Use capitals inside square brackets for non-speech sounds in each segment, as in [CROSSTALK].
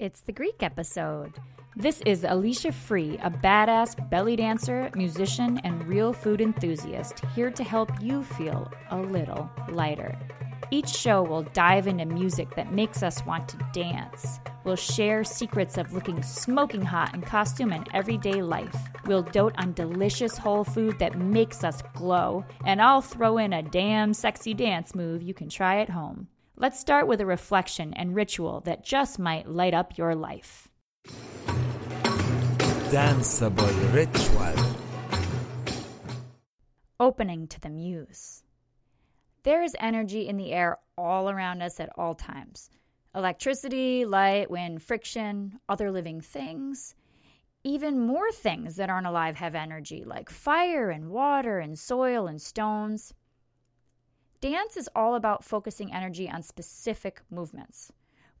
It's the Greek episode. This is Alicia Free, a badass belly dancer, musician, and real food enthusiast, here to help you feel a little lighter. Each show will dive into music that makes us want to dance. We'll share secrets of looking smoking hot in costume and everyday life. We'll dote on delicious whole food that makes us glow, and I'll throw in a damn sexy dance move you can try at home. Let's start with a reflection and ritual that just might light up your life. Danceable ritual. Opening to the muse. There is energy in the air all around us at all times electricity, light, wind, friction, other living things. Even more things that aren't alive have energy, like fire and water and soil and stones. Dance is all about focusing energy on specific movements.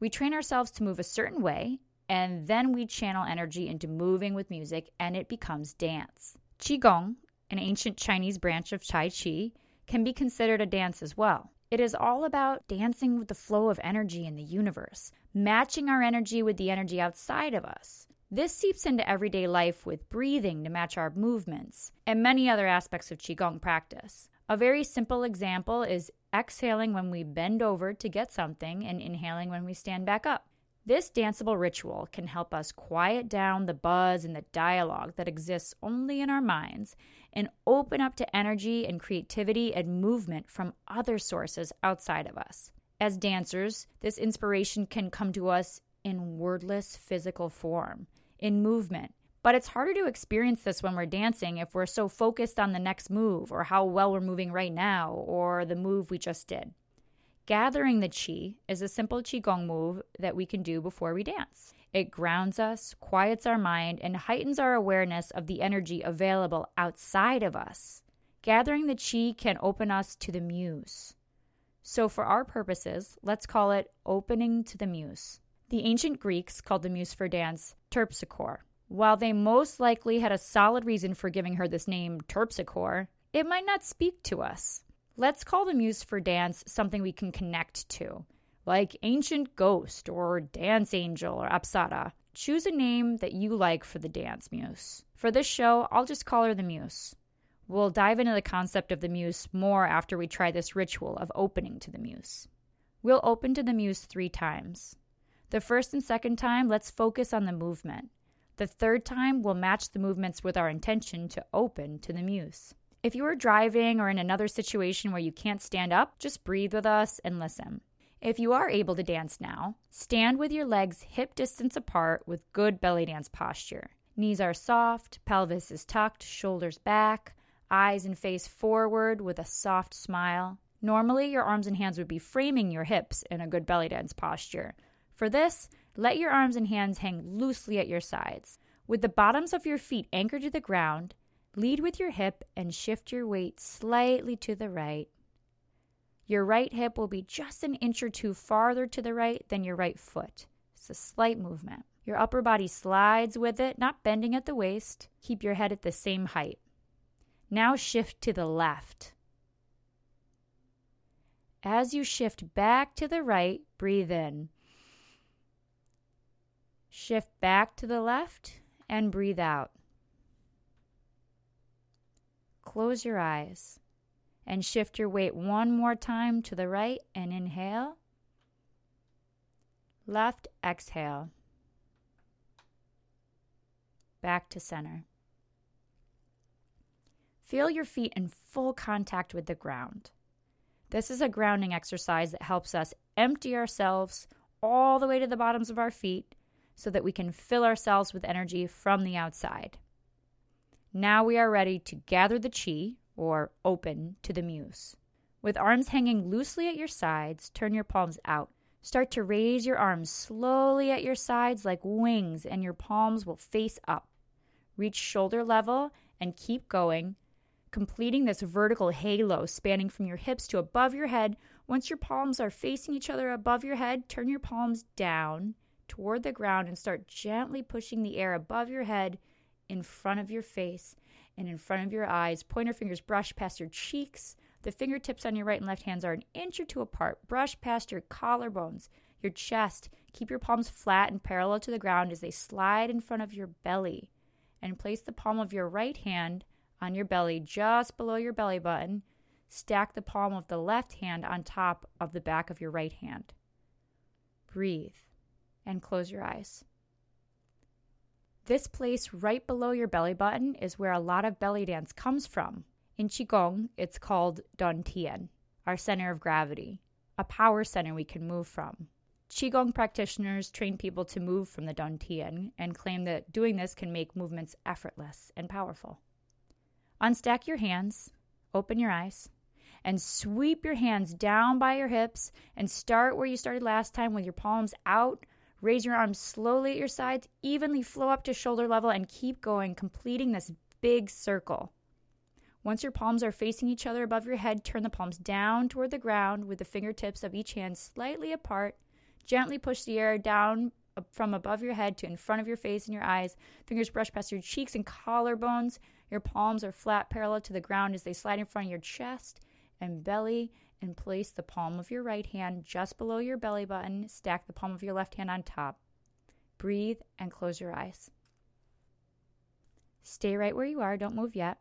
We train ourselves to move a certain way, and then we channel energy into moving with music, and it becomes dance. Qigong, an ancient Chinese branch of Tai Chi, can be considered a dance as well. It is all about dancing with the flow of energy in the universe, matching our energy with the energy outside of us. This seeps into everyday life with breathing to match our movements and many other aspects of Qigong practice. A very simple example is exhaling when we bend over to get something and inhaling when we stand back up. This danceable ritual can help us quiet down the buzz and the dialogue that exists only in our minds and open up to energy and creativity and movement from other sources outside of us. As dancers, this inspiration can come to us in wordless physical form, in movement, but it's harder to experience this when we're dancing if we're so focused on the next move or how well we're moving right now or the move we just did. Gathering the chi is a simple qigong move that we can do before we dance. It grounds us, quiets our mind, and heightens our awareness of the energy available outside of us. Gathering the chi can open us to the muse. So, for our purposes, let's call it opening to the muse. The ancient Greeks called the muse for dance terpsichore. While they most likely had a solid reason for giving her this name, Terpsichore, it might not speak to us. Let's call the muse for dance something we can connect to, like ancient ghost or dance angel or apsara. Choose a name that you like for the dance muse. For this show, I'll just call her the muse. We'll dive into the concept of the muse more after we try this ritual of opening to the muse. We'll open to the muse three times. The first and second time, let's focus on the movement. The third time, we'll match the movements with our intention to open to the muse. If you are driving or in another situation where you can't stand up, just breathe with us and listen. If you are able to dance now, stand with your legs hip distance apart with good belly dance posture. Knees are soft, pelvis is tucked, shoulders back, eyes and face forward with a soft smile. Normally, your arms and hands would be framing your hips in a good belly dance posture. For this, let your arms and hands hang loosely at your sides. With the bottoms of your feet anchored to the ground, lead with your hip and shift your weight slightly to the right. Your right hip will be just an inch or two farther to the right than your right foot. It's a slight movement. Your upper body slides with it, not bending at the waist. Keep your head at the same height. Now shift to the left. As you shift back to the right, breathe in. Shift back to the left and breathe out. Close your eyes and shift your weight one more time to the right and inhale. Left, exhale. Back to center. Feel your feet in full contact with the ground. This is a grounding exercise that helps us empty ourselves all the way to the bottoms of our feet so that we can fill ourselves with energy from the outside. Now we are ready to gather the chi, or open, to the muse. With arms hanging loosely at your sides, turn your palms out. Start to raise your arms slowly at your sides like wings, and your palms will face up. Reach shoulder level and keep going, completing this vertical halo spanning from your hips to above your head. Once your palms are facing each other above your head, turn your palms down toward the ground and start gently pushing the air above your head in front of your face and in front of your eyes. Pointer fingers brush past your cheeks. The fingertips on your right and left hands are an inch or two apart. Brush past your collarbones. your chest. Keep your palms flat and parallel to the ground as they slide in front of your belly. And place the palm of your right hand on your belly just below your belly button. Stack the palm of the left hand on top of the back of your right hand. Breathe and close your eyes. This place right below your belly button is where a lot of belly dance comes from. In Qigong, it's called Dantian, our center of gravity, a power center we can move from. Qigong practitioners train people to move from the Dantian and claim that doing this can make movements effortless and powerful. Unstack your hands, open your eyes, and sweep your hands down by your hips and start where you started last time with your palms out. Raise your arms slowly at your sides, evenly flow up to shoulder level, and keep going, completing this big circle. Once your palms are facing each other above your head, turn the palms down toward the ground with the fingertips of each hand slightly apart. Gently push the air down from above your head to in front of your face and your eyes. Fingers brush past your cheeks and collarbones. Your palms are flat parallel to the ground as they slide in front of your chest and belly. And place the palm of your right hand just below your belly button. Stack the palm of your left hand on top. Breathe and close your eyes. Stay right where you are, don't move yet.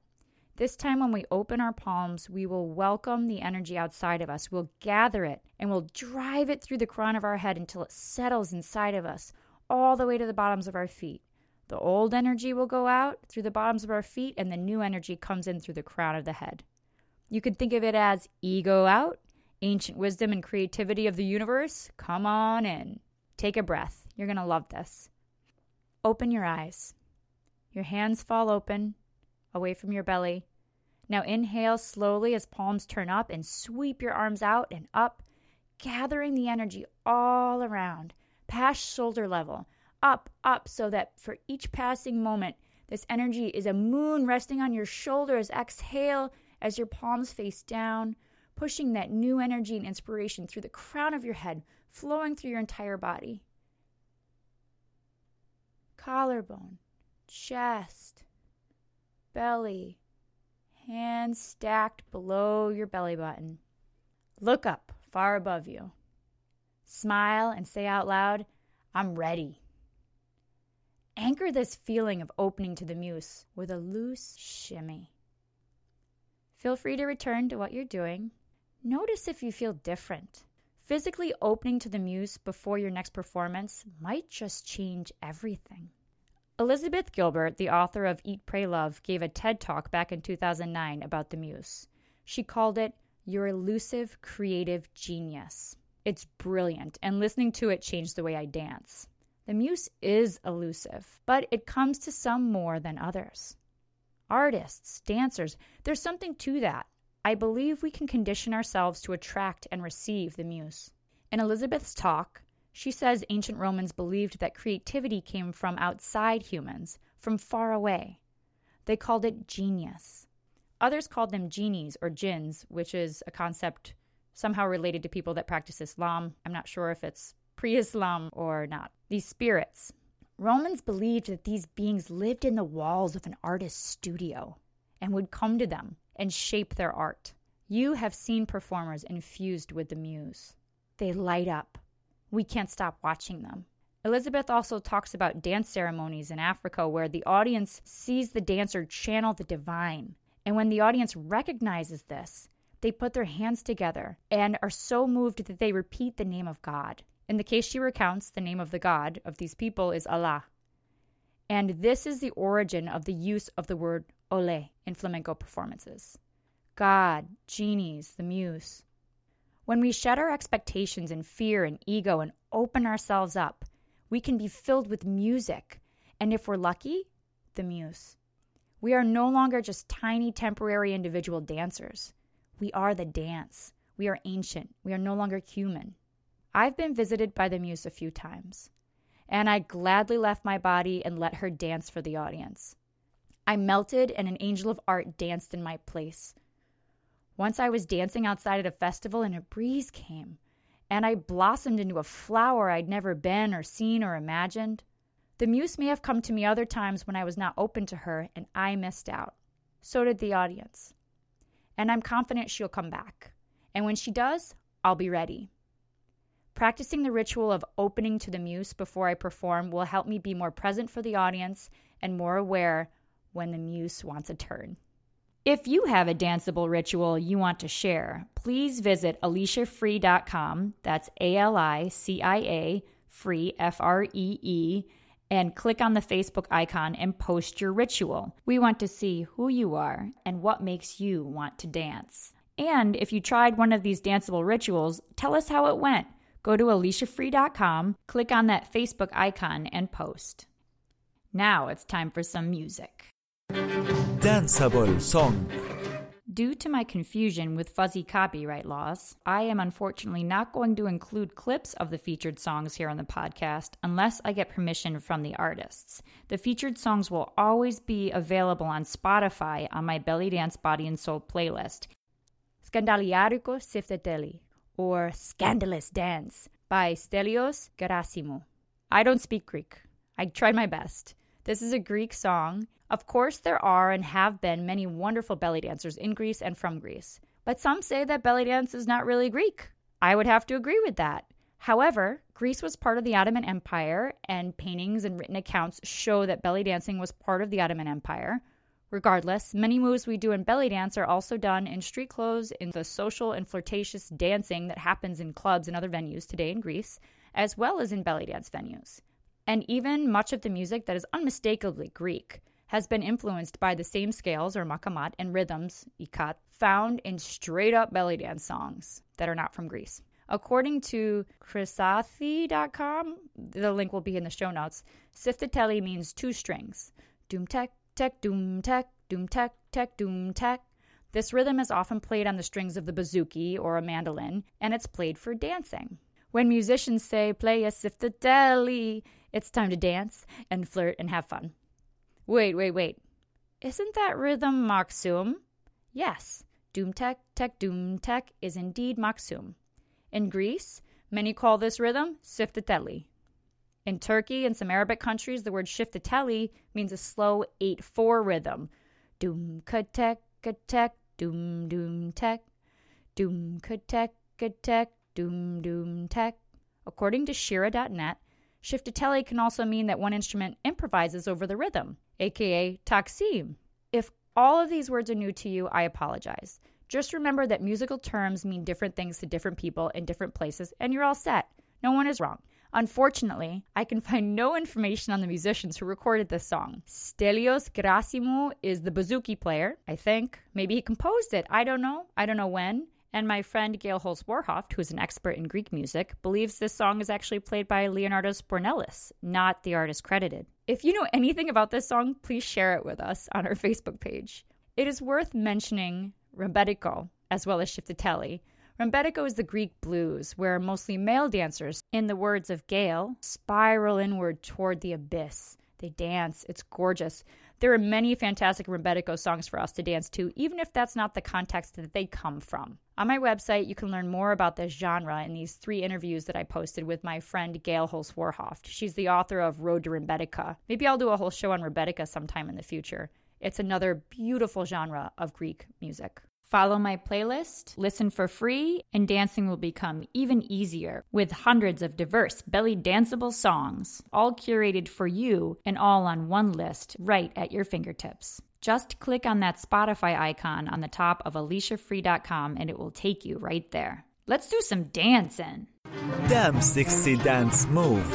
This time, when we open our palms, we will welcome the energy outside of us. We'll gather it and we'll drive it through the crown of our head until it settles inside of us, all the way to the bottoms of our feet. The old energy will go out through the bottoms of our feet, and the new energy comes in through the crown of the head. You could think of it as ego out, ancient wisdom and creativity of the universe. Come on in. Take a breath. You're going to love this. Open your eyes. Your hands fall open away from your belly. Now inhale slowly as palms turn up and sweep your arms out and up, gathering the energy all around, past shoulder level, up, up, so that for each passing moment, this energy is a moon resting on your shoulders. Exhale as your palms face down, pushing that new energy and inspiration through the crown of your head, flowing through your entire body. Collarbone, chest, belly, hands stacked below your belly button. Look up, far above you. Smile and say out loud, I'm ready. Anchor this feeling of opening to the muse with a loose shimmy. Feel free to return to what you're doing. Notice if you feel different. Physically opening to the muse before your next performance might just change everything. Elizabeth Gilbert, the author of Eat, Pray, Love, gave a TED talk back in 2009 about the muse. She called it Your Elusive Creative Genius. It's brilliant, and listening to it changed the way I dance. The muse is elusive, but it comes to some more than others. Artists, dancers, there's something to that. I believe we can condition ourselves to attract and receive the muse. In Elizabeth's talk, she says ancient Romans believed that creativity came from outside humans, from far away. They called it genius. Others called them genies or jinns, which is a concept somehow related to people that practice Islam. I'm not sure if it's pre Islam or not. These spirits. Romans believed that these beings lived in the walls of an artist's studio and would come to them and shape their art. You have seen performers infused with the muse. They light up, we can't stop watching them. Elizabeth also talks about dance ceremonies in Africa where the audience sees the dancer channel the divine. And when the audience recognizes this, they put their hands together and are so moved that they repeat the name of God. In the case she recounts, the name of the God of these people is Allah. And this is the origin of the use of the word ole in flamenco performances. God, genies, the muse. When we shed our expectations and fear and ego and open ourselves up, we can be filled with music, and if we're lucky, the muse. We are no longer just tiny temporary individual dancers. We are the dance. We are ancient. We are no longer human. I've been visited by the muse a few times, and I gladly left my body and let her dance for the audience. I melted, and an angel of art danced in my place. Once I was dancing outside at a festival and a breeze came, and I blossomed into a flower I'd never been or seen or imagined. The muse may have come to me other times when I was not open to her and I missed out. So did the audience. And I'm confident she'll come back. And when she does, I'll be ready. Practicing the ritual of opening to the muse before I perform will help me be more present for the audience and more aware when the muse wants a turn. If you have a danceable ritual you want to share, please visit aliciafree.com. That's A L I C I A, free, F R E E, and click on the Facebook icon and post your ritual. We want to see who you are and what makes you want to dance. And if you tried one of these danceable rituals, tell us how it went. Go to aliciafree.com, click on that Facebook icon, and post. Now it's time for some music. Danceable song. Due to my confusion with fuzzy copyright laws, I am unfortunately not going to include clips of the featured songs here on the podcast unless I get permission from the artists. The featured songs will always be available on Spotify on my Belly Dance Body and Soul playlist. Scandaliarico Sifteteli or Scandalous Dance by Stelios Gerasimou. I don't speak Greek. I tried my best. This is a Greek song. Of course, there are and have been many wonderful belly dancers in Greece and from Greece, but some say that belly dance is not really Greek. I would have to agree with that. However, Greece was part of the Ottoman Empire, and paintings and written accounts show that belly dancing was part of the Ottoman Empire. Regardless, many moves we do in belly dance are also done in street clothes in the social and flirtatious dancing that happens in clubs and other venues today in Greece, as well as in belly dance venues. And even much of the music that is unmistakably Greek has been influenced by the same scales or makamat and rhythms, ikat, found in straight up belly dance songs that are not from Greece. According to Chrysathi.com, the link will be in the show notes, Sifteteli means two strings. Doom doom tek, doom tek, tek, doom tek. This rhythm is often played on the strings of the bouzouki or a mandolin, and it's played for dancing. When musicians say, play a sifteteli, it's time to dance and flirt and have fun. Wait, wait, wait. Isn't that rhythm maksum? Yes, doom tek, tek, doom tek is indeed maksum. In Greece, many call this rhythm sifteteli. In Turkey and some Arabic countries, the word shifteteli means a slow 8 4 rhythm. Doom katek katek, doom doom tek. Doom katek katek, doom doom tek. According to Shira.net, shifteteli can also mean that one instrument improvises over the rhythm, aka taksim. If all of these words are new to you, I apologize. Just remember that musical terms mean different things to different people in different places, and you're all set. No one is wrong. Unfortunately, I can find no information on the musicians who recorded this song. Stelios Gerasimou is the bouzouki player, I think. Maybe he composed it. I don't know. I don't know when. And my friend Gail Holst-Warhaft, who is an expert in Greek music, believes this song is actually played by Leonardo Sbornelis, not the artist credited. If you know anything about this song, please share it with us on our Facebook page. It is worth mentioning Rembetiko, as well as Shifteteli, Rembetiko is the Greek blues, where mostly male dancers, in the words of Gail, spiral inward toward the abyss. They dance. It's gorgeous. There are many fantastic Rembetiko songs for us to dance to, even if that's not the context that they come from. On my website, you can learn more about this genre in these three interviews that I posted with my friend Gail Holst-Warhaft. She's the author of Road to Rembetika. Maybe I'll do a whole show on Rembetika sometime in the future. It's another beautiful genre of Greek music. Follow my playlist, listen for free, and dancing will become even easier with hundreds of diverse belly danceable songs, all curated for you and all on one list right at your fingertips. Just click on that Spotify icon on the top of aliciafree.com and it will take you right there. Let's do some dancing. Damn sexy dance move.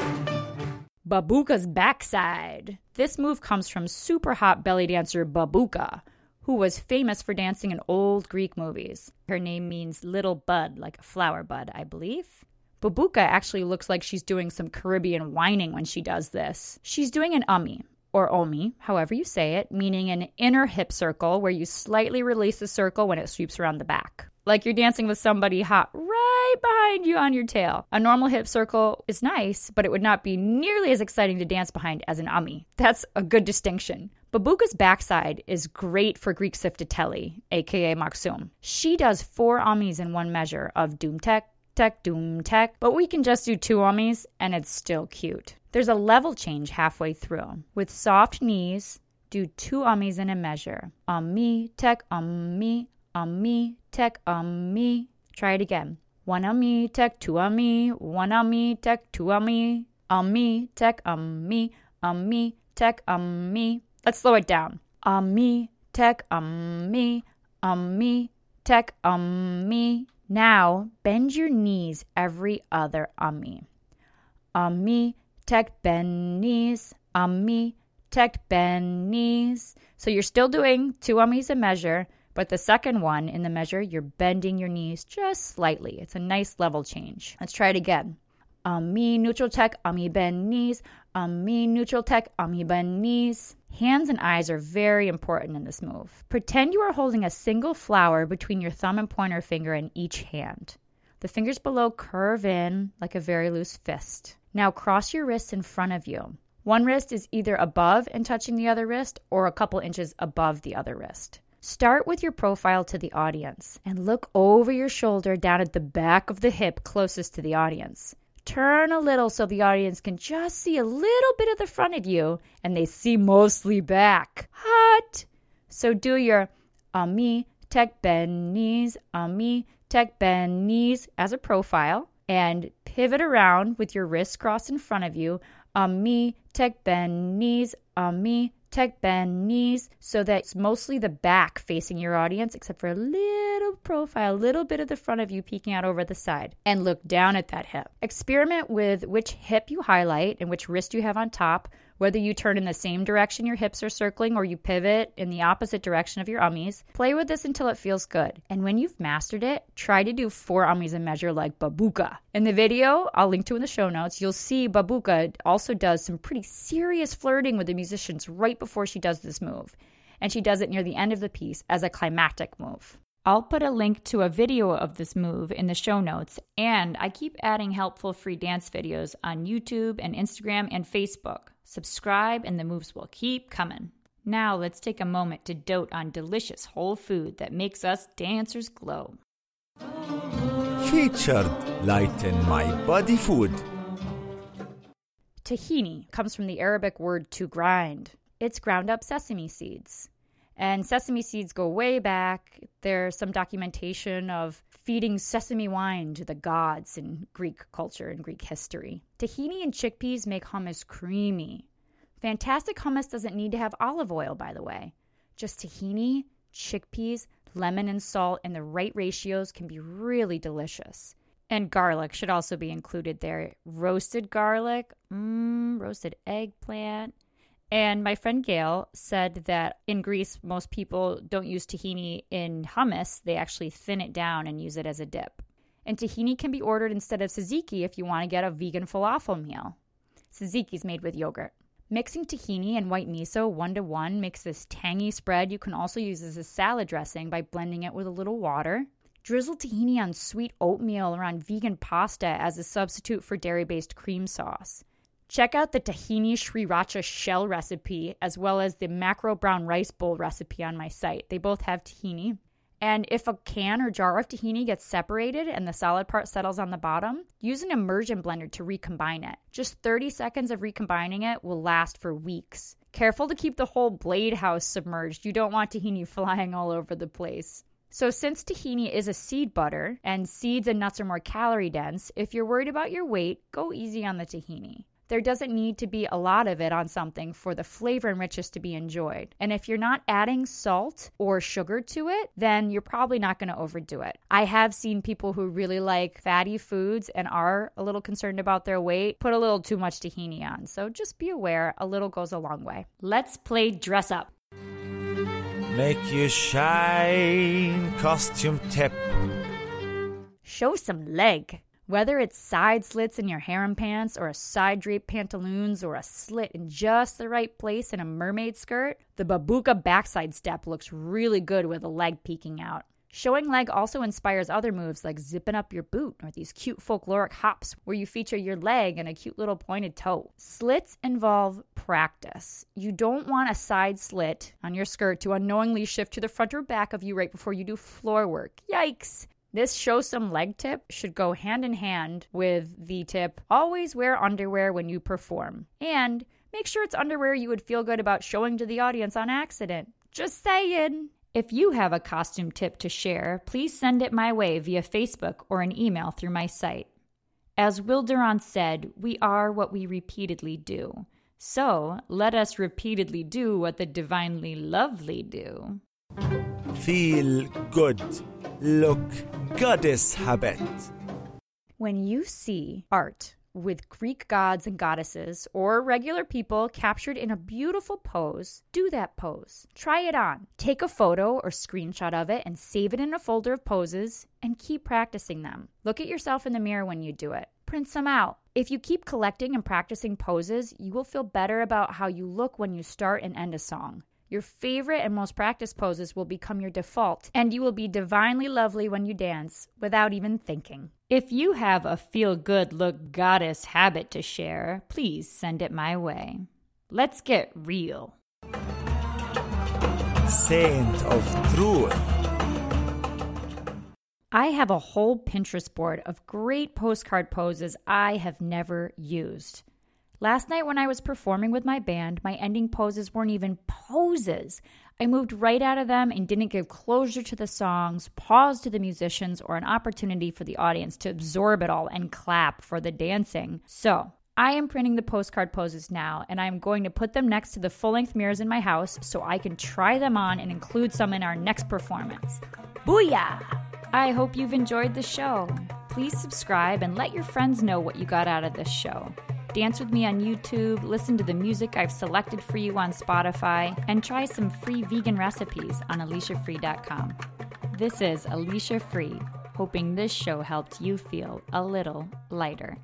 Babuka's backside. This move comes from super hot belly dancer Babuka who was famous for dancing in old Greek movies. Her name means little bud, like a flower bud, I believe. Babuka actually looks like she's doing some Caribbean whining when she does this. She's doing an ummi, or omi, however you say it, meaning an inner hip circle where you slightly release the circle when it sweeps around the back. Like you're dancing with somebody hot right behind you on your tail. A normal hip circle is nice, but it would not be nearly as exciting to dance behind as an ummi. That's a good distinction. Babuka's backside is great for Greek sifteteli, aka maksum. She does four ummis in one measure of doom tek, tek, doom tek, but we can just do two ummis and it's still cute. There's a level change halfway through. With soft knees, do two ummis in a measure. Ummi, tek, ummi, ummi, tek, ummi. Try it again. One ami tek two ami, one ami tek two ami, ami tek ami, ami tek ami. Let's slow it down. Ami tek ami, ami tek ami. Now bend your knees every other ami. Ami tek bend knees, um, ami tek bend knees. So you're still doing two ummies a measure, but the second one in the measure, you're bending your knees just slightly. It's a nice level change. Let's try it again. Um, ami neutral tek, ami um, bend knees, ami neutral tek, ami bend knees. Hands and eyes are very important in this move. Pretend you are holding a single flower between your thumb and pointer finger in each hand. The fingers below curve in like a very loose fist. Now cross your wrists in front of you. One wrist is either above and touching the other wrist or a couple inches above the other wrist. Start with your profile to the audience and look over your shoulder down at the back of the hip closest to the audience. Turn a little so the audience can just see a little bit of the front of you and they see mostly back. Hot! So do your ami tek bend knees, ami tek bend knees as a profile and pivot around with your wrists crossed in front of you. Ami tek bend knees, ami tek bend knees so that it's mostly the back facing your audience except for a little profile, a little bit of the front of you peeking out over the side and look down at that hip. Experiment with which hip you highlight and which wrist you have on top whether you turn in the same direction your hips are circling or you pivot in the opposite direction of your ummies, play with this until it feels good. And when you've mastered it, try to do four ummies a measure like Babuka. In the video, I'll link to in the show notes, you'll see Babuka also does some pretty serious flirting with the musicians right before she does this move. And she does it near the end of the piece as a climactic move. I'll put a link to a video of this move in the show notes, and I keep adding helpful free dance videos on YouTube and Instagram and Facebook. Subscribe, and the moves will keep coming. Now, let's take a moment to dote on delicious whole food that makes us dancers glow. Featured Lighten My Body Food. Tahini comes from the Arabic word to grind. It's ground up sesame seeds. And sesame seeds go way back. There's some documentation of feeding sesame wine to the gods in Greek culture and Greek history. Tahini and chickpeas make hummus creamy. Fantastic hummus doesn't need to have olive oil, by the way. Just tahini, chickpeas, lemon, and salt in the right ratios can be really delicious. And garlic should also be included there. Roasted garlic, mmm, roasted eggplant, and my friend Gail said that in Greece, most people don't use tahini in hummus. They actually thin it down and use it as a dip. And tahini can be ordered instead of tzatziki if you want to get a vegan falafel meal. Tzatziki is made with yogurt. Mixing tahini and white miso one to one makes this tangy spread you can also use as a salad dressing by blending it with a little water. Drizzle tahini on sweet oatmeal or on vegan pasta as a substitute for dairy based cream sauce. Check out the tahini sriracha shell recipe as well as the macro brown rice bowl recipe on my site. They both have tahini. And if a can or jar of tahini gets separated and the solid part settles on the bottom, use an immersion blender to recombine it. Just 30 seconds of recombining it will last for weeks. Careful to keep the whole blade house submerged. You don't want tahini [LAUGHS] flying all over the place. So, since tahini is a seed butter and seeds and nuts are more calorie dense, if you're worried about your weight, go easy on the tahini. There doesn't need to be a lot of it on something for the flavor and richness to be enjoyed. And if you're not adding salt or sugar to it, then you're probably not going to overdo it. I have seen people who really like fatty foods and are a little concerned about their weight put a little too much tahini on. So just be aware, a little goes a long way. Let's play dress up. Make you shine, costume tip. Show some leg. Whether it's side slits in your harem pants or a side drape pantaloons or a slit in just the right place in a mermaid skirt, the babuka backside step looks really good with a leg peeking out. Showing leg also inspires other moves like zipping up your boot or these cute folkloric hops where you feature your leg and a cute little pointed toe. Slits involve practice. You don't want a side slit on your skirt to unknowingly shift to the front or back of you right before you do floor work. Yikes! This show some leg tip should go hand in hand with the tip always wear underwear when you perform. And make sure it's underwear you would feel good about showing to the audience on accident. Just saying. If you have a costume tip to share, please send it my way via Facebook or an email through my site. As Will Durant said, we are what we repeatedly do. So let us repeatedly do what the divinely lovely do. Feel good. Look goddess habit. When you see art with Greek gods and goddesses or regular people captured in a beautiful pose, do that pose. Try it on. Take a photo or screenshot of it and save it in a folder of poses and keep practicing them. Look at yourself in the mirror when you do it. Print some out. If you keep collecting and practicing poses, you will feel better about how you look when you start and end a song. Your favorite and most practiced poses will become your default, and you will be divinely lovely when you dance without even thinking. If you have a feel good look goddess habit to share, please send it my way. Let's get real. Saint of truth. I have a whole Pinterest board of great postcard poses I have never used. Last night, when I was performing with my band, my ending poses weren't even poses. I moved right out of them and didn't give closure to the songs, pause to the musicians, or an opportunity for the audience to absorb it all and clap for the dancing. So, I am printing the postcard poses now, and I'm going to put them next to the full length mirrors in my house so I can try them on and include some in our next performance. Booyah! I hope you've enjoyed the show. Please subscribe and let your friends know what you got out of this show. Dance with me on YouTube, listen to the music I've selected for you on Spotify, and try some free vegan recipes on AliciaFree.com. This is Alicia Free, hoping this show helped you feel a little lighter.